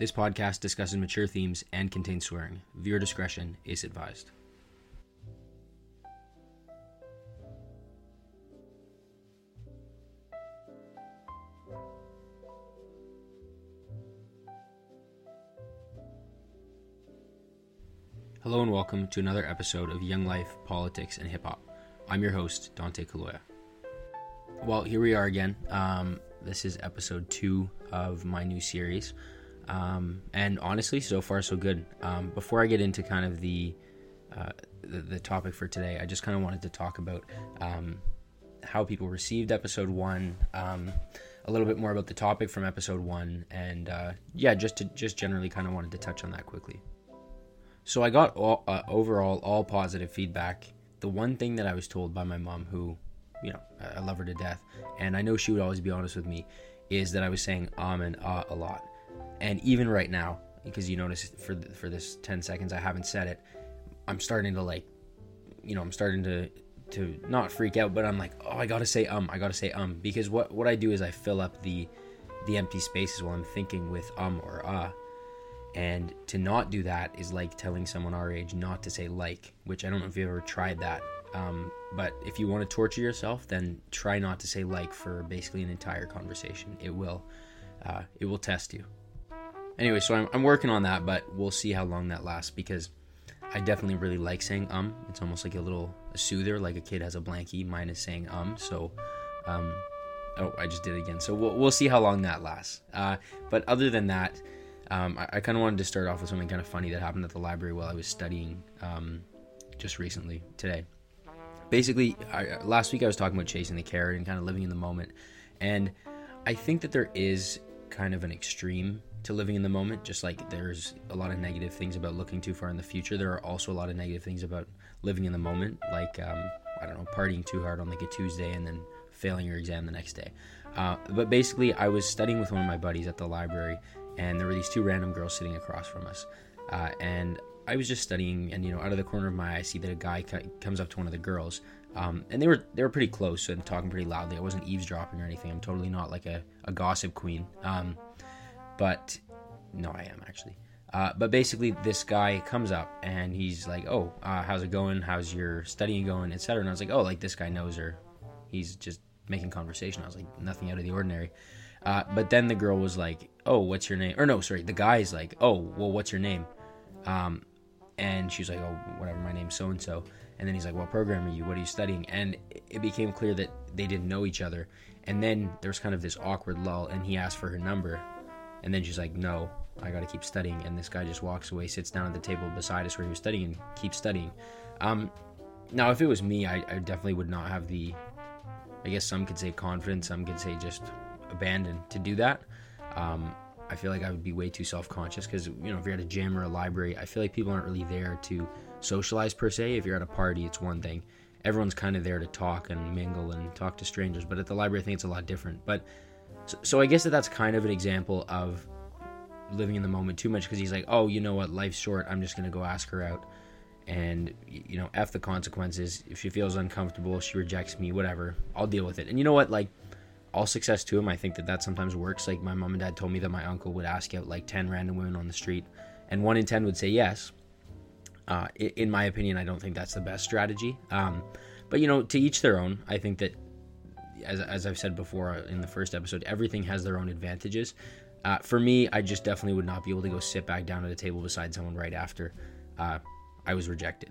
This podcast discusses mature themes and contains swearing. Viewer discretion is advised. Hello and welcome to another episode of Young Life, Politics, and Hip Hop. I'm your host, Dante Kaloya. Well, here we are again. Um, this is episode two of my new series. Um, and honestly, so far, so good. Um, before I get into kind of the, uh, the, the topic for today, I just kind of wanted to talk about um, how people received episode one, um, a little bit more about the topic from episode one, and uh, yeah, just to just generally kind of wanted to touch on that quickly. So I got all, uh, overall all positive feedback. The one thing that I was told by my mom, who, you know, I love her to death, and I know she would always be honest with me, is that I was saying um and ah a lot. And even right now, because you notice for for this 10 seconds I haven't said it, I'm starting to like, you know, I'm starting to to not freak out, but I'm like, oh, I gotta say um, I gotta say um, because what what I do is I fill up the the empty spaces while I'm thinking with um or ah. And to not do that is like telling someone our age not to say like, which I don't know if you've ever tried that. Um, but if you want to torture yourself, then try not to say like for basically an entire conversation. It will, uh, it will test you. Anyway, so I'm, I'm working on that, but we'll see how long that lasts because I definitely really like saying um. It's almost like a little a soother, like a kid has a blankie. Mine is saying um. So, um, oh, I just did it again. So we'll, we'll see how long that lasts. Uh, but other than that, um, I, I kind of wanted to start off with something kind of funny that happened at the library while I was studying um, just recently today. Basically, I, last week I was talking about chasing the carrot and kind of living in the moment, and I think that there is kind of an extreme to living in the moment. Just like there's a lot of negative things about looking too far in the future, there are also a lot of negative things about living in the moment, like um, I don't know, partying too hard on like a Tuesday and then failing your exam the next day. Uh, but basically, I was studying with one of my buddies at the library, and there were these two random girls sitting across from us. Uh, and I was just studying, and you know, out of the corner of my eye, I see that a guy comes up to one of the girls, um, and they were they were pretty close and talking pretty loudly. I wasn't eavesdropping or anything. I'm totally not like a, a gossip queen. Um, but no, I am actually. Uh, but basically, this guy comes up and he's like, "Oh, uh, how's it going? How's your studying going, etc." And I was like, "Oh, like this guy knows her. He's just making conversation." I was like, "Nothing out of the ordinary." Uh, but then the girl was like, "Oh, what's your name?" Or no, sorry, the guy's like, "Oh, well, what's your name?" Um, and she's like, "Oh, whatever, my name's so and so." And then he's like, "What program are you? What are you studying?" And it became clear that they didn't know each other. And then there was kind of this awkward lull, and he asked for her number, and then she's like, "No, I got to keep studying." And this guy just walks away, sits down at the table beside us where he was studying, and keeps studying. Um, now, if it was me, I, I definitely would not have the, I guess some could say confidence, some could say just abandon to do that. Um, I feel like I would be way too self conscious because, you know, if you're at a gym or a library, I feel like people aren't really there to socialize per se. If you're at a party, it's one thing. Everyone's kind of there to talk and mingle and talk to strangers, but at the library, I think it's a lot different. But so, I guess that that's kind of an example of living in the moment too much because he's like, oh, you know what, life's short. I'm just to go ask her out. And, you know, F the consequences. If she feels uncomfortable, she rejects me, whatever, I'll deal with it. And you know what, like, all success to him. I think that that sometimes works. Like my mom and dad told me that my uncle would ask out like 10 random women on the street, and one in 10 would say yes. Uh, in my opinion, I don't think that's the best strategy. Um, but you know, to each their own. I think that, as, as I've said before in the first episode, everything has their own advantages. Uh, for me, I just definitely would not be able to go sit back down at a table beside someone right after uh, I was rejected.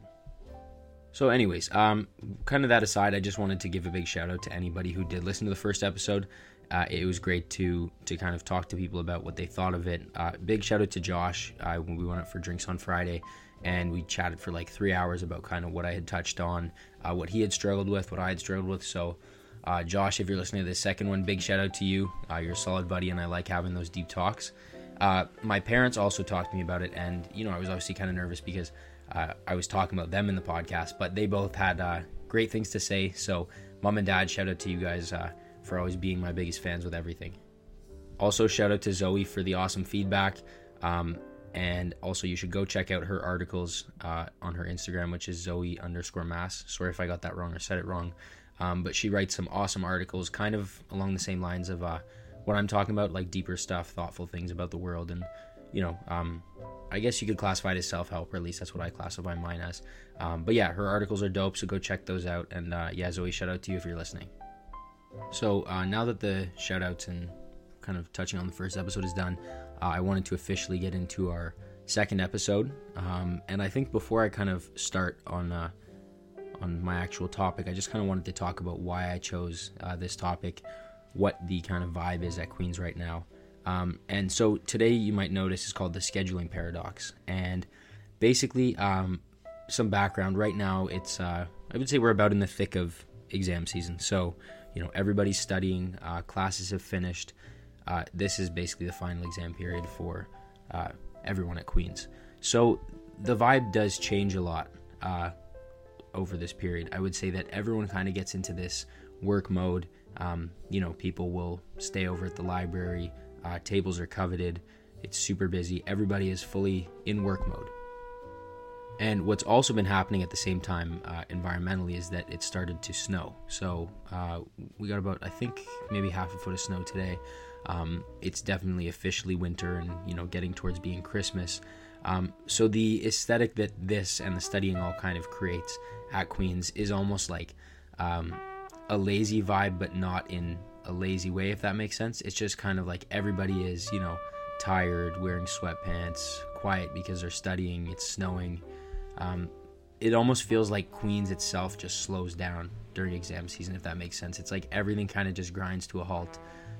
So, anyways, um, kind of that aside, I just wanted to give a big shout out to anybody who did listen to the first episode. Uh, it was great to to kind of talk to people about what they thought of it. Uh, big shout out to Josh uh, when we went out for drinks on Friday, and we chatted for like three hours about kind of what I had touched on, uh, what he had struggled with, what I had struggled with. So, uh, Josh, if you're listening to the second one, big shout out to you. Uh, you're a solid buddy, and I like having those deep talks. my parents also talked to me about it, and you know I was obviously kind of nervous because uh, I was talking about them in the podcast, but they both had uh, great things to say. So, mom and dad, shout out to you guys uh, for always being my biggest fans with everything. Also, shout out to Zoe for the awesome feedback. Um, and also, you should go check out her articles uh, on her Instagram, which is Zoe underscore mass. Sorry if I got that wrong or said it wrong. Um, but she writes some awesome articles, kind of along the same lines of uh, what I'm talking about, like deeper stuff, thoughtful things about the world, and you know, um, I guess you could classify it as self help, or at least that's what I classify mine as. Um, but yeah, her articles are dope, so go check those out. And uh, yeah, Zoe, shout out to you if you're listening. So uh, now that the shout outs and kind of touching on the first episode is done, uh, I wanted to officially get into our second episode. Um, and I think before I kind of start on uh, on my actual topic, I just kind of wanted to talk about why I chose uh, this topic, what the kind of vibe is at Queens right now. Um, and so today you might notice is called the scheduling paradox. And basically, um, some background right now, it's uh, I would say we're about in the thick of exam season. So you know everybody's studying, uh, classes have finished. Uh, this is basically the final exam period for uh, everyone at Queens. So the vibe does change a lot uh, over this period. I would say that everyone kind of gets into this work mode. Um, you know, people will stay over at the library, uh, tables are coveted, it's super busy. Everybody is fully in work mode. And what's also been happening at the same time uh, environmentally is that it started to snow. So uh, we got about, I think, maybe half a foot of snow today. Um, it's definitely officially winter and, you know, getting towards being Christmas. Um, so the aesthetic that this and the studying all kind of creates at Queens is almost like um, a lazy vibe, but not in a lazy way, if that makes sense. It's just kind of like everybody is, you know, tired, wearing sweatpants, quiet because they're studying, it's snowing. Um, it almost feels like Queens itself just slows down during exam season, if that makes sense. It's like everything kind of just grinds to a halt.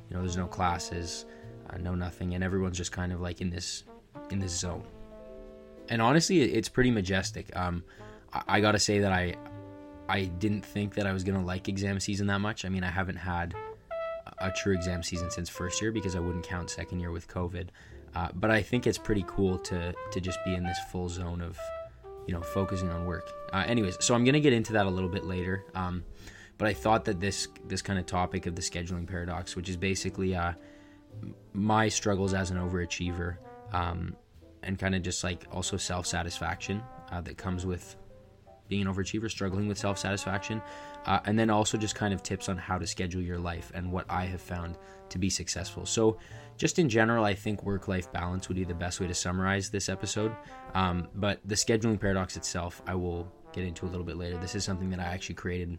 You know, there's no classes, uh, no nothing, and everyone's just kind of like in this in this zone. And honestly, it's pretty majestic. Um, I, I gotta say that I I didn't think that I was gonna like exam season that much. I mean, I haven't had a true exam season since first year because I wouldn't count second year with COVID. Uh, but I think it's pretty cool to to just be in this full zone of, you know, focusing on work. Uh, anyways, so I'm gonna get into that a little bit later. Um, but I thought that this this kind of topic of the scheduling paradox, which is basically uh, my struggles as an overachiever, um, and kind of just like also self satisfaction uh, that comes with being an overachiever, struggling with self satisfaction, uh, and then also just kind of tips on how to schedule your life and what I have found to be successful. So, just in general, I think work life balance would be the best way to summarize this episode. Um, but the scheduling paradox itself, I will get into a little bit later. This is something that I actually created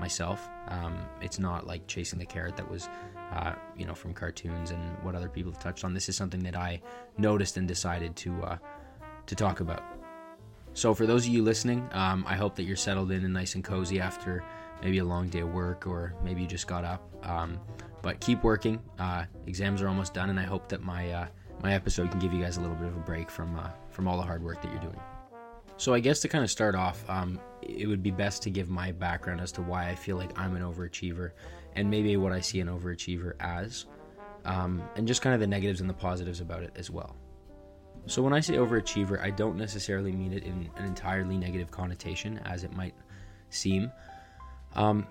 myself. Um, it's not like chasing the carrot that was, uh, you know, from cartoons and what other people have touched on. This is something that I noticed and decided to uh, to talk about. So, for those of you listening, um, I hope that you're settled in and nice and cozy after maybe a long day of work or maybe you just got up. Um, but keep working. Uh, exams are almost done, and I hope that my uh, my episode can give you guys a little bit of a break from uh, from all the hard work that you're doing. So, I guess to kind of start off, um, it would be best to give my background as to why I feel like I'm an overachiever, and maybe what I see an overachiever as, um, and just kind of the negatives and the positives about it as well. So when I say overachiever, I don't necessarily mean it in an entirely negative connotation, as it might seem. Um,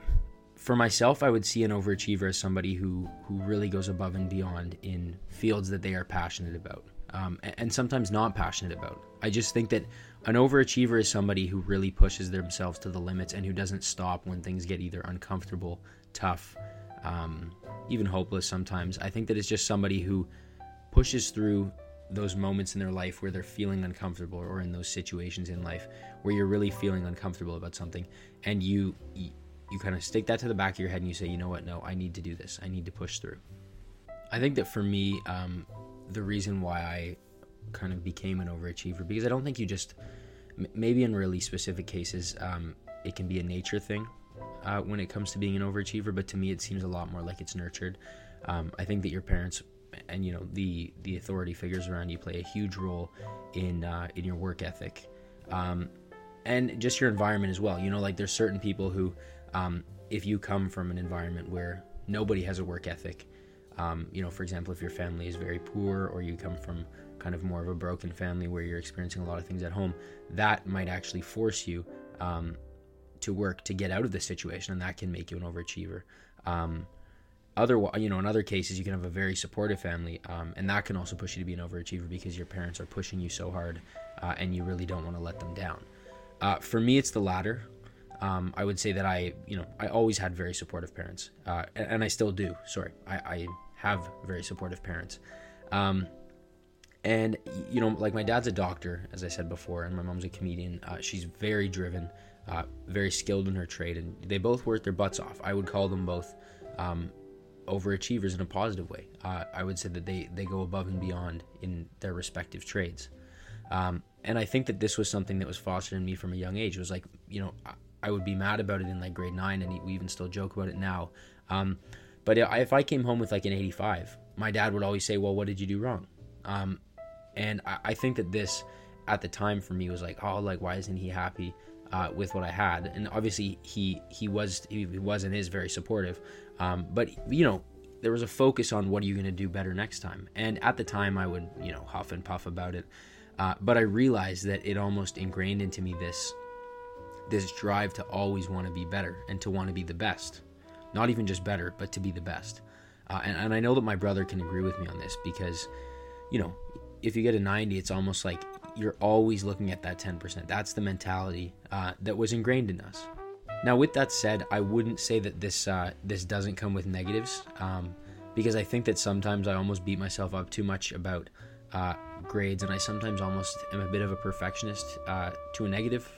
for myself, I would see an overachiever as somebody who who really goes above and beyond in fields that they are passionate about, um, and sometimes not passionate about. I just think that an overachiever is somebody who really pushes themselves to the limits and who doesn't stop when things get either uncomfortable, tough, um, even hopeless. Sometimes. I think that it's just somebody who pushes through those moments in their life where they're feeling uncomfortable or in those situations in life where you're really feeling uncomfortable about something and you you, kind of stick that to the back of your head and you say you know what? No i need to do this. I need to push through. I think that for me um, the reason why i kind of became an overachiever because i don't think you just maybe in really specific cases um, it can be a nature thing uh, when it comes to being an overachiever but to me it seems a lot more like it's nurtured. Um, i think that your parents and you know the the authority figures around you play a huge role in uh, in your work ethic. Um, and just your environment as well you know like there's certain people who um, if you come from an environment where nobody has a work ethic um, you know for example if your family is very poor or you come from kind of more of a broken family where you're experiencing a lot of things at home that might actually force you um, to work to get out of the situation and that can make you an overachiever. Um, you know in other cases you can have a very supportive family um, and that can also push you to be an overachiever because your parents are pushing you so hard uh, and you really don't want to let them down. Uh, for me it's the latter. Um, i would say that i you know i always had very supportive parents uh, and, and, i still do. Sorry I, I, have very supportive parents um, And you know, like my dad's a doctor, as I said before, and my mom's a comedian. Uh, she's very driven, uh, very skilled in her trade, and they both work their butts off. I would call them both um, overachievers in a positive way. Uh, I would say that they they go above and beyond in their respective trades. Um, and I think that this was something that was fostered in me from a young age. It was like, you know, I would be mad about it in like grade nine, and we even still joke about it now. Um, but if I came home with like an 85, my dad would always say, "Well, what did you do wrong?" Um, and I, I, think that this, at the time, for me was like, "Oh, like why isn't he happy uh, with what I had?" And obviously, he he was he was and is very supportive. Um, but you know, there was a focus on what are you going to do better next time. And at the time, I would you know huff and puff about it. Uh, but I realized that it almost ingrained into me this this drive to always want to be better and to want to be the best. Not even just better, but to be the best. Uh, and, and I know that my brother can agree with me on this because, you know, if you get a 90, it's almost like you're always looking at that 10%. That's the mentality uh, that was ingrained in us. Now, with that said, I wouldn't say that this uh, this doesn't come with negatives, um, because I think that sometimes I almost beat myself up too much about uh, grades, and I sometimes almost am a bit of a perfectionist uh, to a negative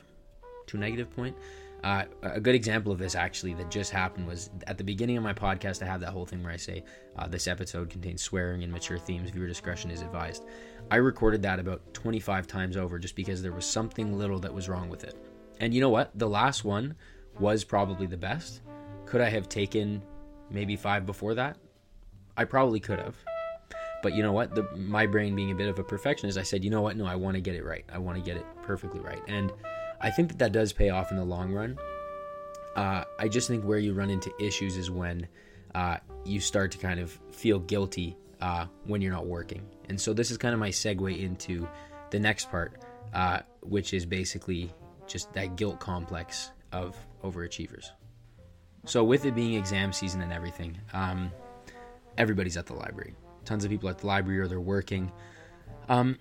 to a negative point. Uh, a good example of this actually that just happened was at the beginning of my podcast. I have that whole thing where I say uh, this episode contains swearing and mature themes. Viewer discretion is advised. I recorded that about 25 times over just because there was something little that was wrong with it. And you know what? The last one was probably the best. Could I have taken maybe five before that? I probably could have. But you know what? The, my brain being a bit of a perfectionist, I said, you know what? No, I want to get it right. I want to get it perfectly right. And I think that that does pay off in the long run. Uh, I just think where you run into issues is when uh, you start to kind of feel guilty uh, when you're not working. And so this is kind of my segue into the next part, uh, which is basically just that guilt complex of overachievers. So with it being exam season and everything, um, everybody's at the library tons of people at the library or they're working. Um,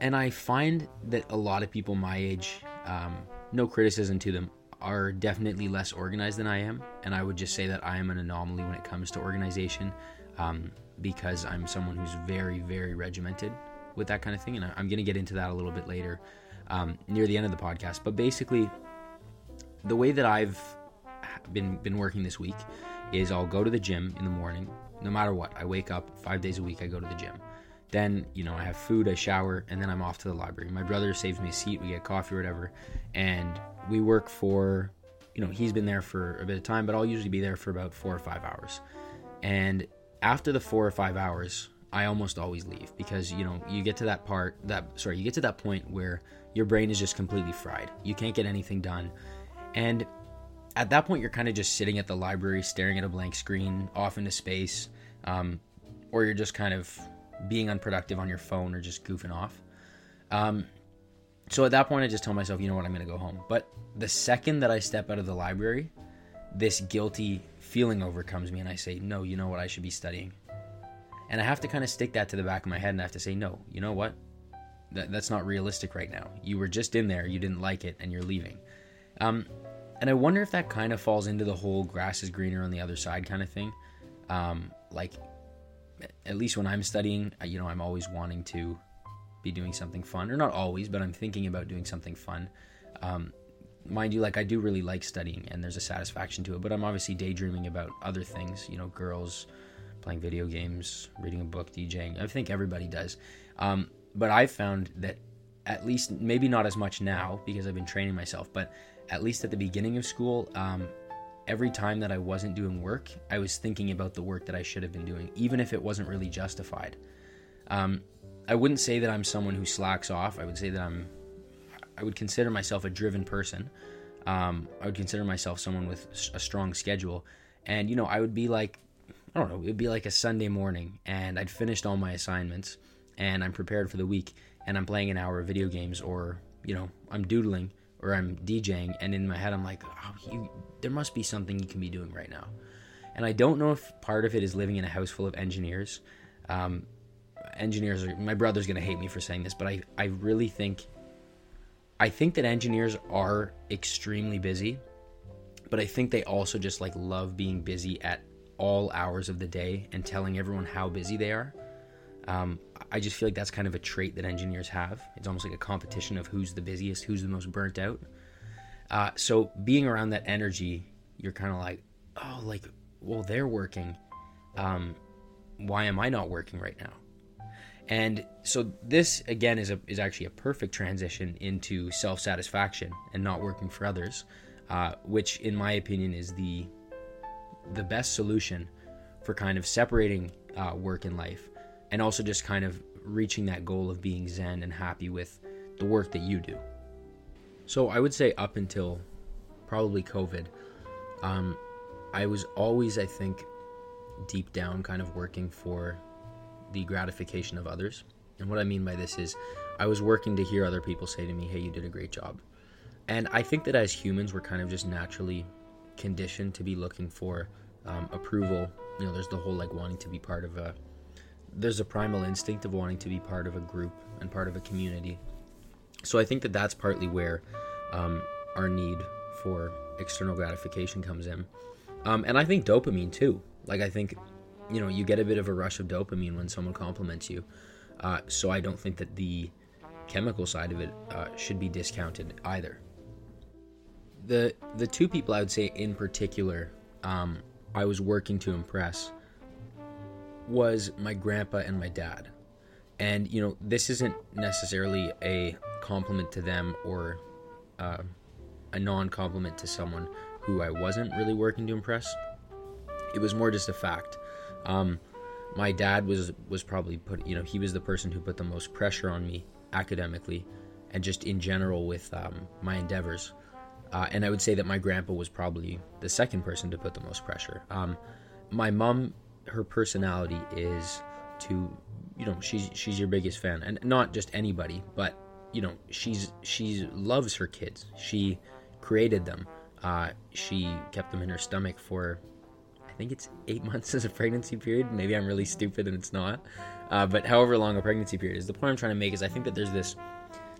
and I find that a lot of people my age, um, no criticism to them, are definitely less organized than I am. And I would just say that I am an anomaly when it comes to organization um, because I'm someone who's very, very regimented with that kind of thing. And I'm going to get into that a little bit later um, near the end of the podcast. But basically, the way that I've been been working this week is I'll go to the gym in the morning no matter what. I wake up five days a week, I go to the gym. Then, you know, I have food, I shower, and then I'm off to the library. My brother saves me a seat, we get coffee or whatever, and we work for, you know, he's been there for a bit of time, but I'll usually be there for about four or five hours. And after the four or five hours, I almost always leave because, you know, you get to that part, that, sorry, you get to that point where your brain is just completely fried. You can't get anything done. And at that point, you're kind of just sitting at the library, staring at a blank screen, off into space, um, or you're just kind of being unproductive on your phone or just goofing off. Um, so at that point, I just tell myself, you know what, I'm going to go home. But the second that I step out of the library, this guilty feeling overcomes me, and I say, no, you know what, I should be studying. And I have to kind of stick that to the back of my head, and I have to say, no, you know what, that, that's not realistic right now. You were just in there, you didn't like it, and you're leaving. Um, and I wonder if that kind of falls into the whole grass is greener on the other side kind of thing. Um, like at least when I'm studying, you know, I'm always wanting to be doing something fun, or not always, but I'm thinking about doing something fun. Um, mind you, like I do really like studying, and there's a satisfaction to it. But I'm obviously daydreaming about other things, you know, girls, playing video games, reading a book, DJing. I think everybody does. Um, but I've found that at least, maybe not as much now because I've been training myself, but at least at the beginning of school, um, every time that I wasn't doing work, I was thinking about the work that I should have been doing, even if it wasn't really justified. Um, I wouldn't say that I'm someone who slacks off. I would say that I'm, I would consider myself a driven person. Um, I would consider myself someone with a strong schedule. And, you know, I would be like, I don't know, it would be like a Sunday morning and I'd finished all my assignments and I'm prepared for the week and I'm playing an hour of video games or, you know, I'm doodling or I'm DJing, and in my head I'm like, oh, you, there must be something you can be doing right now. And I don't know if part of it is living in a house full of engineers. Um, engineers are, my brother's gonna hate me for saying this, but I, I really think, I think that engineers are extremely busy, but I think they also just like love being busy at all hours of the day and telling everyone how busy they are. Um, I just feel like that's kind of a trait that engineers have. It's almost like a competition of who's the busiest, who's the most burnt out. Uh, so being around that energy, you're kind of like, oh, like, well, they're working. Um, why am I not working right now? And so this again is a is actually a perfect transition into self satisfaction and not working for others, uh, which in my opinion is the the best solution for kind of separating uh, work and life, and also just kind of reaching that goal of being zen and happy with the work that you do. So I would say up until probably COVID, um, I was always I think deep down kind of working for the gratification of others. And what I mean by this is, I was working to hear other people say to me, hey, you did a great job. And I think that as humans, we're kind of just naturally conditioned to be looking for um, approval. You know, there's the whole like wanting to be part of a, there's a primal instinct of wanting to be part of a group and part of a community. So I think that that's partly where um, our need for external gratification comes in. Um, and I think dopamine too. Like, I think you know you get a bit of a rush of dopamine when someone compliments you. Uh, so I don't think that the chemical side of it uh, should be discounted either. The the two people I would say in particular um, I was working to impress was my grandpa and my dad. And you know this isn't necessarily a compliment to them or uh, a non-compliment to someone who I wasn't really working to impress. It was more just a fact. Um, my dad was was probably put you know he was the person who put the most pressure on me academically and just in general with um, my endeavors uh, and i would say that my grandpa was probably the second person to put the most pressure um, my mom her personality is to you know she's she's your biggest fan and not just anybody but you know she's she loves her kids she created them uh, she kept them in her stomach for I think it's eight months as a pregnancy period. Maybe I'm really stupid and it's not. Uh, but however long a pregnancy period is, the point I'm trying to make is I think that there's this,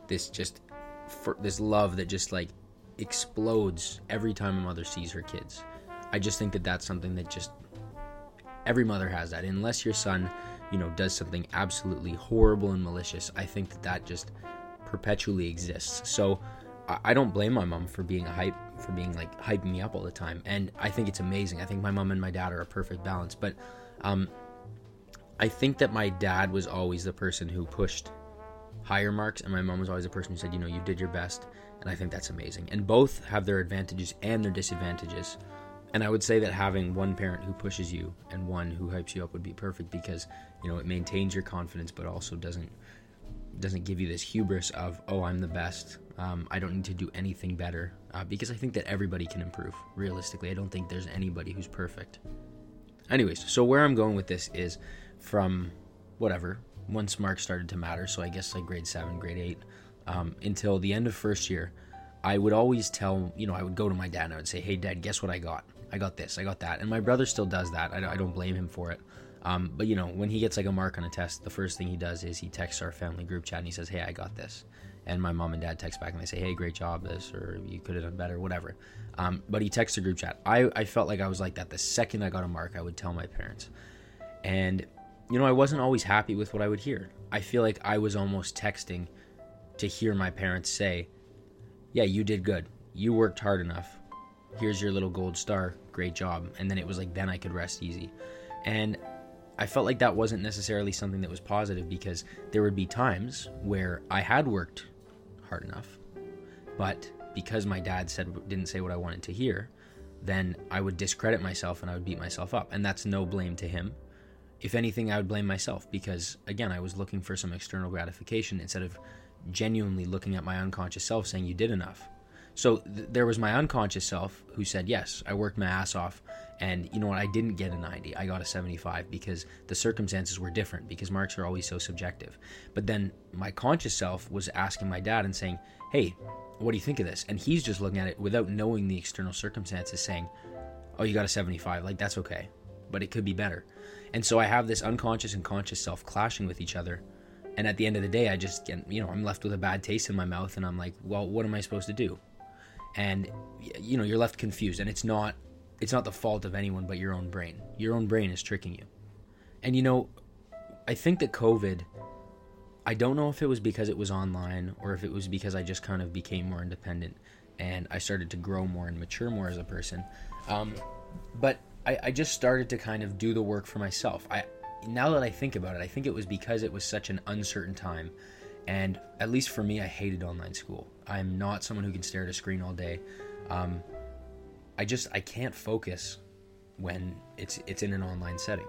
this just, for, this love that just like explodes every time a mother sees her kids. I just think that that's something that just every mother has that. Unless your son, you know, does something absolutely horrible and malicious, I think that that just perpetually exists. So I don't blame my mom for being a hype for being like hyping me up all the time, and I think it's amazing. I think my mom and my dad are a perfect balance. But um, I think that my dad was always the person who pushed higher marks, and my mom was always the person who said, you know, you did your best, and I think that's amazing. And both have their advantages and their disadvantages. And I would say that having one parent who pushes you and one who hypes you up would be perfect because you know it maintains your confidence, but also doesn't doesn't give you this hubris of oh I'm the best um, I don't need to do anything better uh, because I think that everybody can improve. Realistically, I don't think there's anybody who's perfect. Anyways, so where I'm going with this is from whatever once marks started to matter. So I guess like grade seven, grade eight, um, until the end of first year, I would always tell you know I would go to my dad and I would say, "Hey, Dad, guess what I got? I got this, I got that." And my brother still does that. I don't, I don't blame him for it. Um, but you know, when he gets like a mark on a test, the first thing he does is he texts our family group chat and he says, "Hey, I got this." and my mom and dad text back and they say, "Hey, great job, this," or "You could have done better," whatever. Um, but he texts a group chat. I I felt like I was like that the second I got a mark. I would tell my parents, and you know I wasn't always happy with what I would hear. I feel like I was almost texting to hear my parents say, "Yeah, you did good. You worked hard enough. Here's your little gold star. Great job." And then it was like then I could rest easy, and I felt like that wasn't necessarily something that was positive because there would be times where I had worked hard enough. But because my dad said didn't say what I wanted to hear, then I would discredit myself and I would beat myself up. And that's no blame to him. If anything, I would blame myself because again, I was looking for some external gratification instead of genuinely looking at my unconscious self saying you did enough. So th- there was my unconscious self who said, "Yes, I worked my ass off and you know what? I didn't get a 90. I got a 75 because the circumstances were different because marks are always so subjective. But then my conscious self was asking my dad and saying, hey, what do you think of this? And he's just looking at it without knowing the external circumstances saying, oh, you got a 75. Like, that's okay. But it could be better. And so I have this unconscious and conscious self clashing with each other. And at the end of the day, I just get, you know, I'm left with a bad taste in my mouth and I'm like, well, what am I supposed to do? And, you know, you're left confused. And it's not it's not the fault of anyone but your own brain. Your own brain is tricking you. And you know, I think that COVID I don't know if it was because it was online or if it was because I just kind of became more independent and I started to grow more and mature more as a person. Um, but I, I just started to kind of do the work for myself. I now that I think about it, I think it was because it was such an uncertain time. And at least for me, I hated online school. I'm not someone who can stare at a screen all day. Um, I just I can't focus when it's it's in an online setting.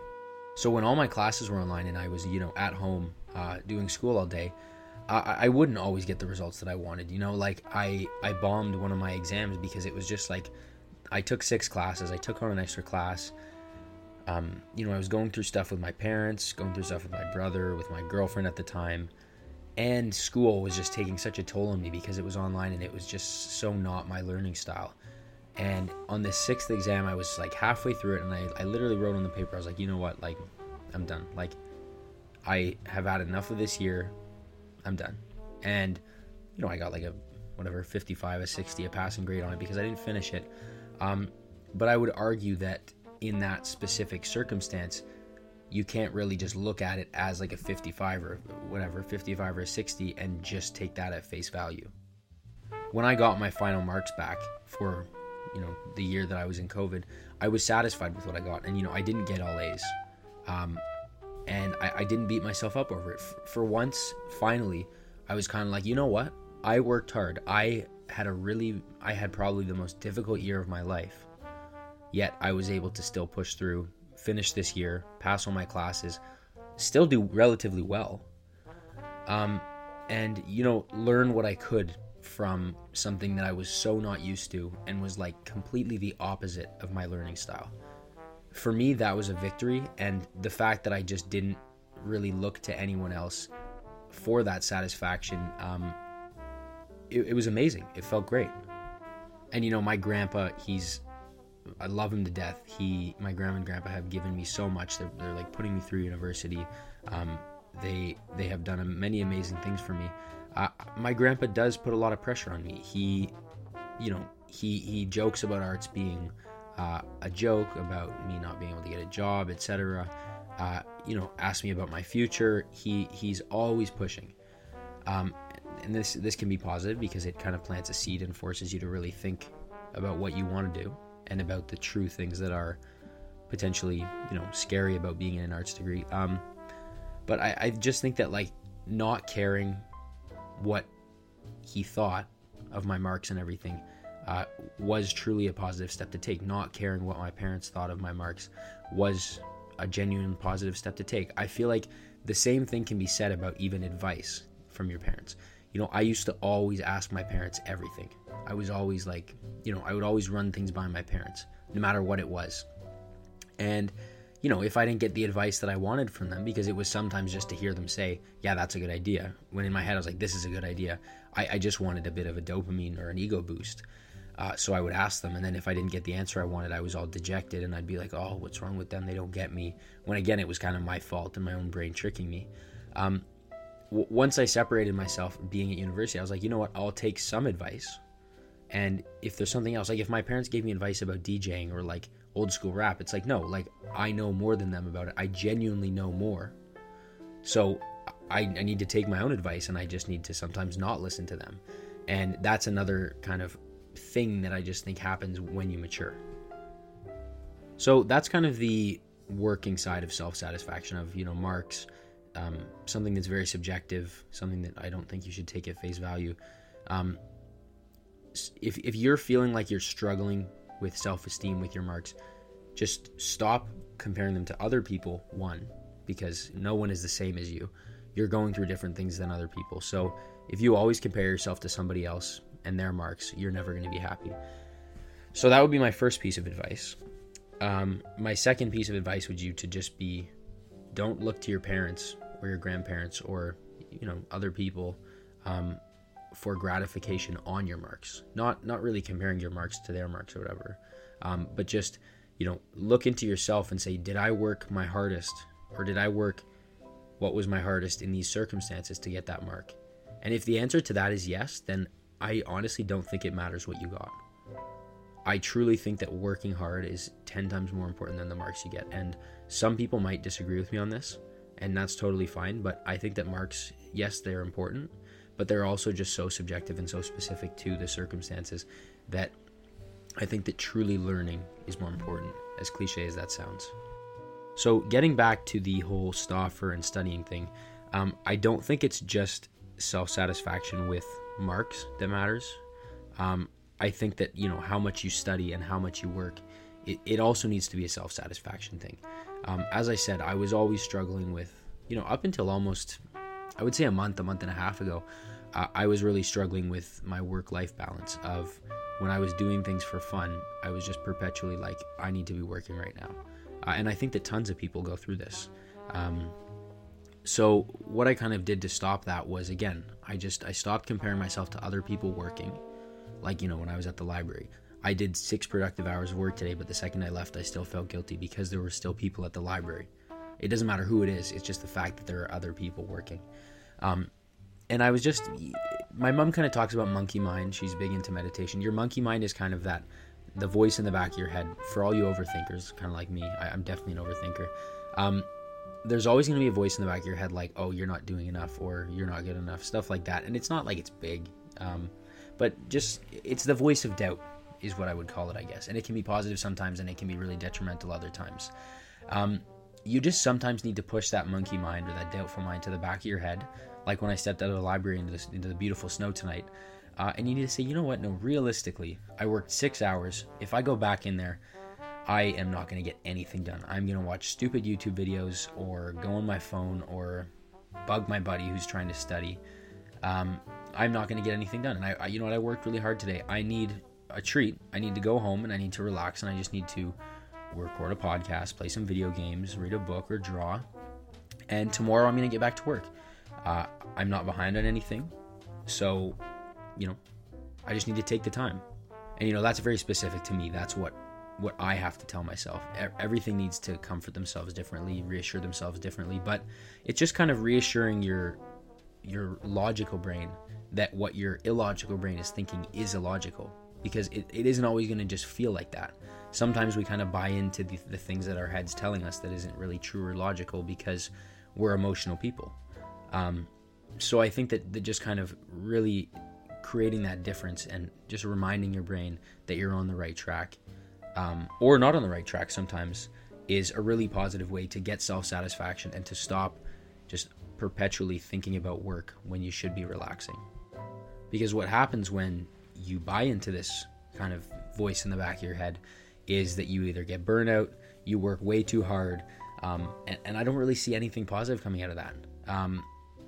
So when all my classes were online and I was you know at home uh, doing school all day, I, I wouldn't always get the results that I wanted. You know, like I I bombed one of my exams because it was just like I took six classes. I took on an extra class. Um, you know, I was going through stuff with my parents, going through stuff with my brother, with my girlfriend at the time, and school was just taking such a toll on me because it was online and it was just so not my learning style. And on the sixth exam, I was like halfway through it, and I, I literally wrote on the paper, I was like, you know what, like, I'm done. Like, I have had enough of this year. I'm done. And, you know, I got like a, whatever, 55, a 60, a passing grade on it because I didn't finish it. Um, but I would argue that in that specific circumstance, you can't really just look at it as like a 55 or whatever, 55 or 60, and just take that at face value. When I got my final marks back for, you know, the year that I was in COVID, I was satisfied with what I got. And, you know, I didn't get all A's. Um, and I, I, didn't beat myself up over it. For, for once, finally, I was kind of like, you know what? I worked hard. I had a really, I had probably the most difficult year of my life. Yet I was able to still push through, finish this year, pass all my classes, still do relatively well. Um, and, you know, learn what I could from something that I was so not used to and was like completely the opposite of my learning style. For me, that was a victory, and the fact that I just didn't really look to anyone else for that satisfaction um, it, it was amazing. It felt great. And you know, my grandpa, he's I love him to death. He, my grandma and grandpa have given me so much. They're, they're like putting me through university. Um, they they have done many amazing things for me. Uh, my grandpa does put a lot of pressure on me. He, you know, he he jokes about arts being uh, a joke, about me not being able to get a job, etc. Uh, you know, ask me about my future. He he's always pushing. Um, and this this can be positive because it kind of plants a seed and forces you to really think about what you want to do and about the true things that are potentially you know scary about being in an arts degree. Um, but I, I just think that like not caring what he thought of my marks and everything uh, was truly a positive step to take. Not caring what my parents thought of my marks was a genuine positive step to take. I feel like the same thing can be said about even advice from your parents you know, I used to always ask my parents everything. I was always like, you know, I would always run things by my parents, no matter what it was. And, you know, if I didn't get the advice that I wanted from them, because it was sometimes just to hear them say, yeah, that's a good idea. When in my head I was like, this is a good idea. I, I just wanted a bit of a dopamine or an ego boost. Uh, so I would ask them, and then if I didn't get the answer I wanted, I was all dejected, and I'd be like, "Oh, what's wrong with them? They don't get me." When again, it was kind of my fault and my own brain tricking me. Um, w- once I separated myself being at university, I was like, you know what? I'll take some advice. And if there's something else, like if my parents gave me advice about DJing or like old school rap, it's like, no, like I know more than them about it. I genuinely know more. So I, I need to take my own advice and I just need to sometimes not listen to them. And that's another kind of thing that I just think happens when you mature. So that's kind of the working side of self satisfaction of, you know, marks um, something that's very subjective, something that I don't think you should take at face value. Um, if, if you're feeling like you're struggling with self esteem with your marks, just stop comparing them to other people, one, because no one is the same as you. You're going through different things than other people. So if you always compare yourself to somebody else and their marks, you're never going to be happy. So that would be my first piece of advice. Um, my second piece of advice would you to just be don't look to your parents or your grandparents or you know other people um, for gratification on your marks. Not not really comparing your marks to their marks or whatever. Um, but just you know look into yourself and say did i work my hardest or did i work what was my hardest in these circumstances to get that mark? And if the answer to that is yes then i honestly don't think it matters what you got. I truly think that working hard is 10 times more important than the marks you get. And some people might disagree with me on this and that's totally fine. But I think that marks, yes, they're important, but they're also just so subjective and so specific to the circumstances that I think that truly learning is more important, as cliche as that sounds. So, getting back to the whole Stauffer and studying thing, um, I don't think it's just self satisfaction with marks that matters. Um, I think that, you know, how much you study and how much you work, it, it also needs to be a self satisfaction thing. Um, as I said, I was always struggling with, you know, up until almost, I would say a month, a month and a half ago, uh, I was really struggling with my work life balance of when I was doing things for fun, I was just perpetually like, I need to be working right now. Uh, and I think that tons of people go through this. Um, so what I kind of did to stop that was again, I just I stopped comparing myself to other people working, like you know when I was at the library. I did six productive hours of work today, but the second I left, I still felt guilty because there were still people at the library. It doesn't matter who it is; it's just the fact that there are other people working. Um, and I was just, my mom kind of talks about monkey mind. She's big into meditation. Your monkey mind is kind of that the voice in the back of your head for all you overthinkers kind of like me I, am definitely an overthinker um, there's always going to be a voice in the back of your head like oh you're not doing enough or you're not good enough stuff like that and it's not like it's big um, but just it's the voice of doubt is what i would call it i guess and it can be positive sometimes and it can be really detrimental other times um, you just sometimes need to push that monkey mind or that doubtful mind to the back of your head like when i stepped out of the library into, this, into the beautiful snow tonight uh, and you need to say, you know what? No, realistically, I worked six hours. If I go back in there, I am not going to get anything done. I'm going to watch stupid YouTube videos or go on my phone or bug my buddy who's trying to study. Um, I'm not going to get anything done. And I, I, you know what? I worked really hard today. I need a treat. I need to go home and I need to relax and I just need to record a podcast, play some video games, read a book, or draw. And tomorrow I'm going to get back to work. Uh, I'm not behind on anything. So you know, I just need to take the time. And you know, that's very specific to me. That's what what I have to tell myself. Everything needs to comfort themselves differently, reassure themselves differently, but it's just kind of reassuring your your logical brain that what your illogical brain is thinking is illogical because it, it isn't always going to just feel like that. Sometimes we kind of buy into the, the things that our head's telling us that isn't really true or logical because we're emotional people. Um, so I think that, that just kind of really creating that difference and just reminding your brain that you're on the right track um, or not on the right track sometimes is a really positive way to get self satisfaction and to stop just perpetually thinking about work when you should be relaxing. Because what happens when you buy into this kind of voice in the back of your head is that you either get burnout, you work way too hard, um, and, and, I don't really see anything positive coming out of that. Um,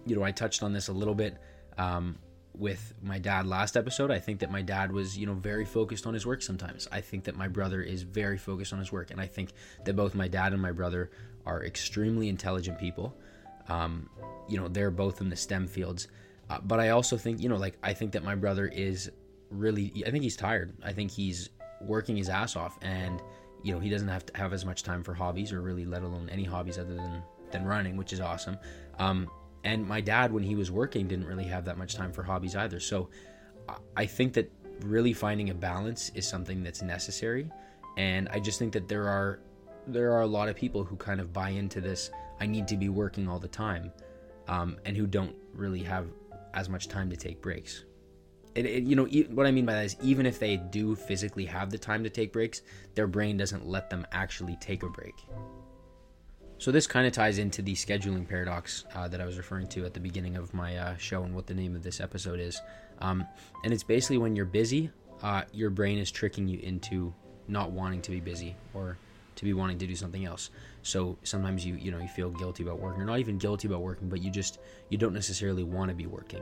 you know, I touched on this a little bit um, with my dad last episode. I think that my dad was, you know, very focused on his work sometimes. I think that my brother is very focused on his work. And I think that both my dad and my brother are extremely intelligent people. Um, you know, they're both in the STEM fields. Uh, but I also think, you know, like, I think that my brother is really, I think he's tired. I think he's working his ass off and, you know, he doesn't have to have as much time for hobbies or really let alone any hobbies other than, than running, which is awesome. Um, and my dad, when he was working, didn't really have that much time for hobbies either. So I think that really finding a balance is something that's necessary. And I just think that there are there are a lot of people who kind of buy into this. I need to be working all the time, um, and who don't really have as much time to take breaks. It, it, you know what I mean by that is even if they do physically have the time to take breaks, their brain doesn't let them actually take a break. So this kind of ties into the scheduling paradox uh, that I was referring to at the beginning of my uh, show and what the name of this episode is. Um, and it's basically when you're busy, uh, your brain is tricking you into not wanting to be busy or to be wanting to do something else. So sometimes you you know you feel guilty about working, or not even guilty about working, but you just you don't necessarily want to be working.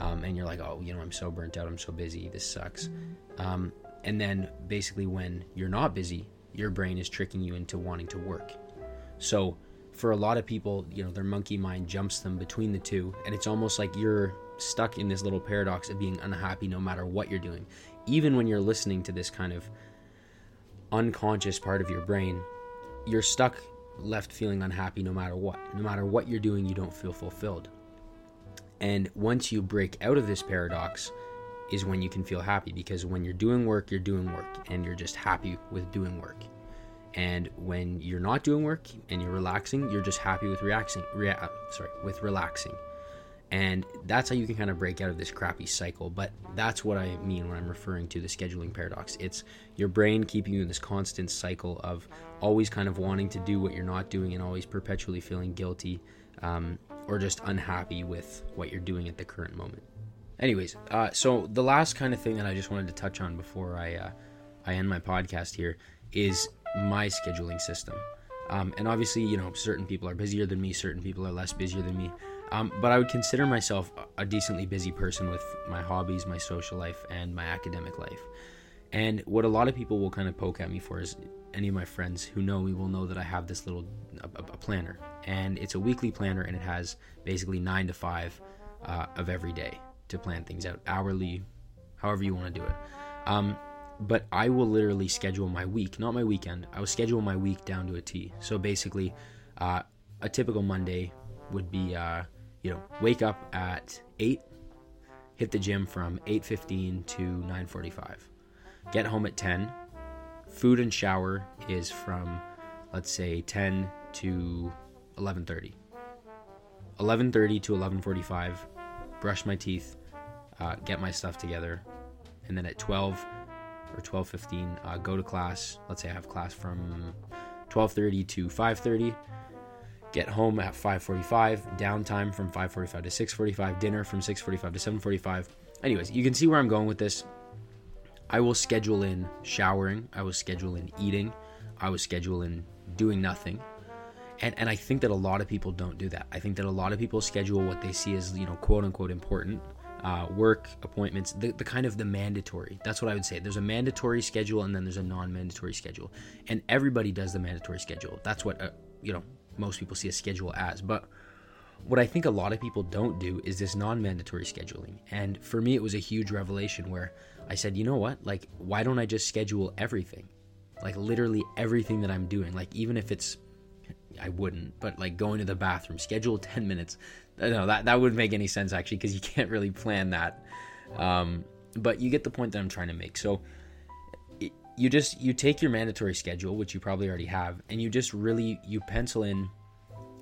Um, and you're like, oh, you know, I'm so burnt out, I'm so busy, this sucks. Um, and then basically when you're not busy, your brain is tricking you into wanting to work so for a lot of people, you know, their monkey mind jumps them between the two, and it's almost like you're stuck in this little paradox of being unhappy no matter what you're doing. Even when you're listening to this kind of unconscious part of your brain, you're stuck left feeling unhappy no matter what. No matter what you're doing, you don't feel fulfilled. And once you break out of this paradox, is when you can feel happy because when you're doing work, you're doing work and you're just happy with doing work And when you're not doing work and you're relaxing, you're just happy with relaxing. Rea- sorry, with relaxing. And that's how you can kind of break out of this crappy cycle. But that's what I mean when I'm referring to the scheduling paradox. It's your brain keeping you in this constant cycle of always kind of wanting to do what you're not doing and always perpetually feeling guilty um, or just unhappy with what you're doing at the current moment. Anyways, uh, so the last kind of thing that I just wanted to touch on before I uh, I end my podcast here is my scheduling system. Um, and obviously, you know, certain people are busier than me, certain people are less busier than me. Um, but I would consider myself a decently busy person with my hobbies, my social life, and my academic life. And what a lot of people will kind of poke at me for is any of my friends who know me will know that I have this little a, a planner, and it's a weekly planner, and it has basically nine to five uh, of every day to plan things out, hourly, however you want to do it. Um, but I will literally schedule my week, not my weekend. I will schedule my week down to a T. So basically, uh, a typical Monday would be, uh, you know, wake up at eight, hit the gym from eight fifteen to nine forty-five, get home at ten. Food and shower is from, let's say, ten to eleven thirty. 11:30 to 11:45, brush my teeth, uh, get my stuff together, and then at 12 or 12:15 uh, go to class. Let's say I have class from 12:30 to 5:30. Get home at 5:45. Downtime from 5:45 to 6:45. Dinner from 6:45 to 7:45. Anyways, you can see where I'm going with this. I will schedule in showering. I will schedule in eating. I will schedule in doing nothing. And, and I think that a lot of people don't do that. I think that a lot of people schedule what they see as, you know, quote unquote important uh, work appointments the, the kind of the mandatory that's what i would say there's a mandatory schedule and then there's a non-mandatory schedule and everybody does the mandatory schedule that's what uh, you know most people see a schedule as but what i think a lot of people don't do is this non-mandatory scheduling and for me it was a huge revelation where i said you know what like why don't i just schedule everything like literally everything that i'm doing like even if it's I wouldn't, but like going to the bathroom, schedule 10 minutes. No, that, that wouldn't make any sense actually because you can't really plan that. Um, but you get the point that I'm trying to make. So you just you take your mandatory schedule, which you probably already have, and you just really you pencil in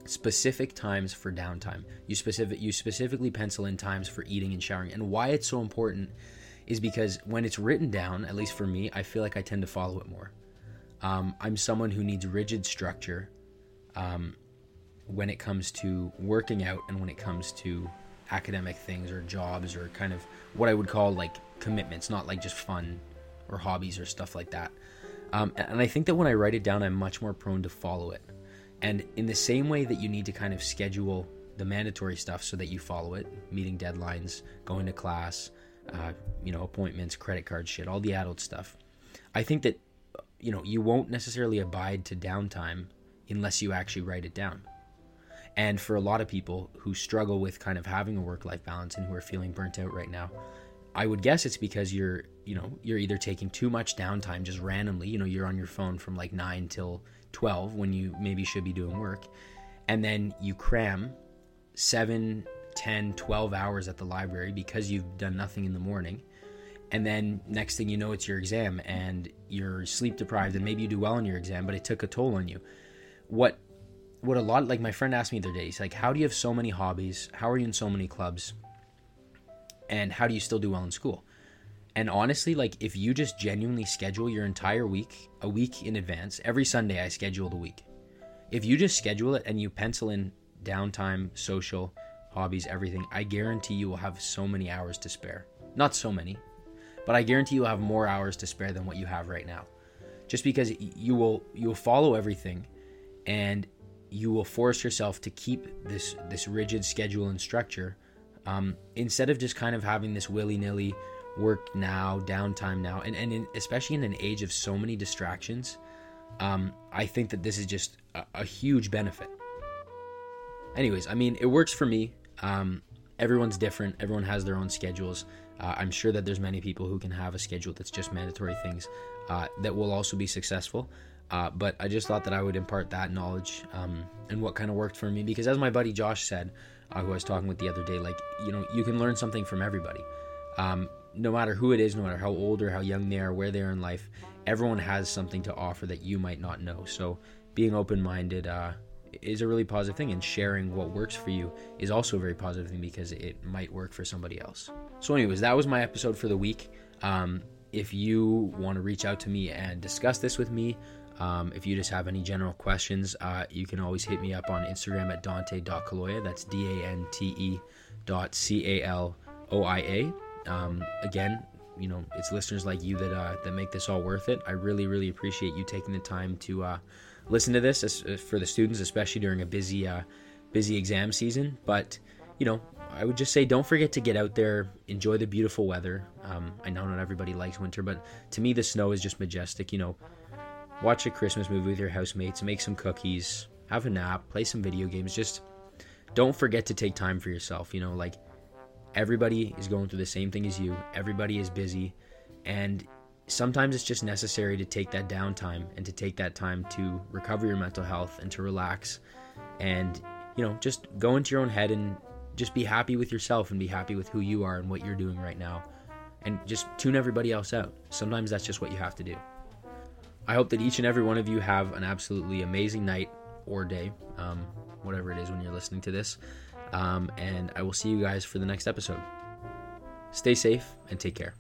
specific times for downtime. You specific you specifically pencil in times for eating and showering. And why it's so important is because when it's written down, at least for me, I feel like I tend to follow it more. Um, I'm someone who needs rigid structure um, when it comes to working out and when it comes to academic things or jobs or kind of what I would call like commitments, not like just fun or hobbies or stuff like that. Um, and I think that when I write it down, I'm much more prone to follow it. And in the same way that you need to kind of schedule the mandatory stuff so that you follow it, meeting deadlines, going to class, uh, you know, appointments, credit card shit, all the adult stuff. I think that, you know, you won't necessarily abide to downtime unless you actually write it down. And for a lot of people who struggle with kind of having a work life balance and who are feeling burnt out right now, I would guess it's because you're, you know, you're either taking too much downtime just randomly, you know, you're on your phone from like 9 till 12 when you maybe should be doing work, and then you cram 7, 10, 12 hours at the library because you've done nothing in the morning. And then next thing you know, it's your exam and you're sleep deprived, and maybe you do well on your exam, but it took a toll on you. What what a lot like my friend asked me the other day he's like how do you have so many hobbies? How are you in so many clubs? And how do you still do well in school? And honestly like if you just genuinely schedule your entire week a week in advance every sunday i schedule the week. If you just schedule it and you pencil in downtime social hobbies everything i guarantee you will have so many hours to spare. Not so many but i guarantee you'll have more hours to spare than what you have right now. Just because you will you will follow everything and you will force yourself to keep this this rigid schedule and structure um, instead of just kind of having this willy-nilly work now downtime now and, and in, especially in an age of so many distractions um, i think that this is just a, a, huge benefit. Anyways i mean it works for me um, everyone's different everyone has their own schedules uh, i'm sure that there's many people who can have a schedule that's just mandatory things uh, that will also be successful uh, but I just thought that I would impart that knowledge um, and what kind of worked for me because, as my buddy Josh said, uh, who I was talking with the other day, like you know, you can learn something from everybody. Um, no matter who it is, no matter how old or how young they are, where they are in life, everyone has something to offer that you might not know. So being open minded uh, is a really positive thing, and sharing what works for you is also a very positive thing because it might work for somebody else. So, anyways, that was my episode for the week. Um, if you want to reach out to me and discuss this with me, um, if you just have any general questions, uh, you can always hit me up on Instagram at dante.caloia. That's D A N T E dot C A L O I A. Um, again, you know, it's listeners like you that uh, that make this all worth it. I really, really appreciate you taking the time to uh, listen to this uh, for the students, especially during a busy, uh, busy exam season. But you know, I would just say don't forget to get out there, enjoy the beautiful weather. Um, I know not everybody likes winter, but to me, the snow is just majestic. You know, watch a Christmas movie with your housemates, make some cookies, have a nap, play some video games. Just don't forget to take time for yourself. You know, like everybody is going through the same thing as you, everybody is busy, and sometimes it's just necessary to take that downtime and to take that time to recover your mental health and to relax and you know just go into your own head and just be happy with yourself and be happy with who you are and what you're doing right now and just tune everybody else out. Sometimes that's just what you have to do. I hope that each and every one of you have an absolutely amazing night or day um, whatever it is when you're listening to this um, and i will see you guys for the next episode. Stay safe and take care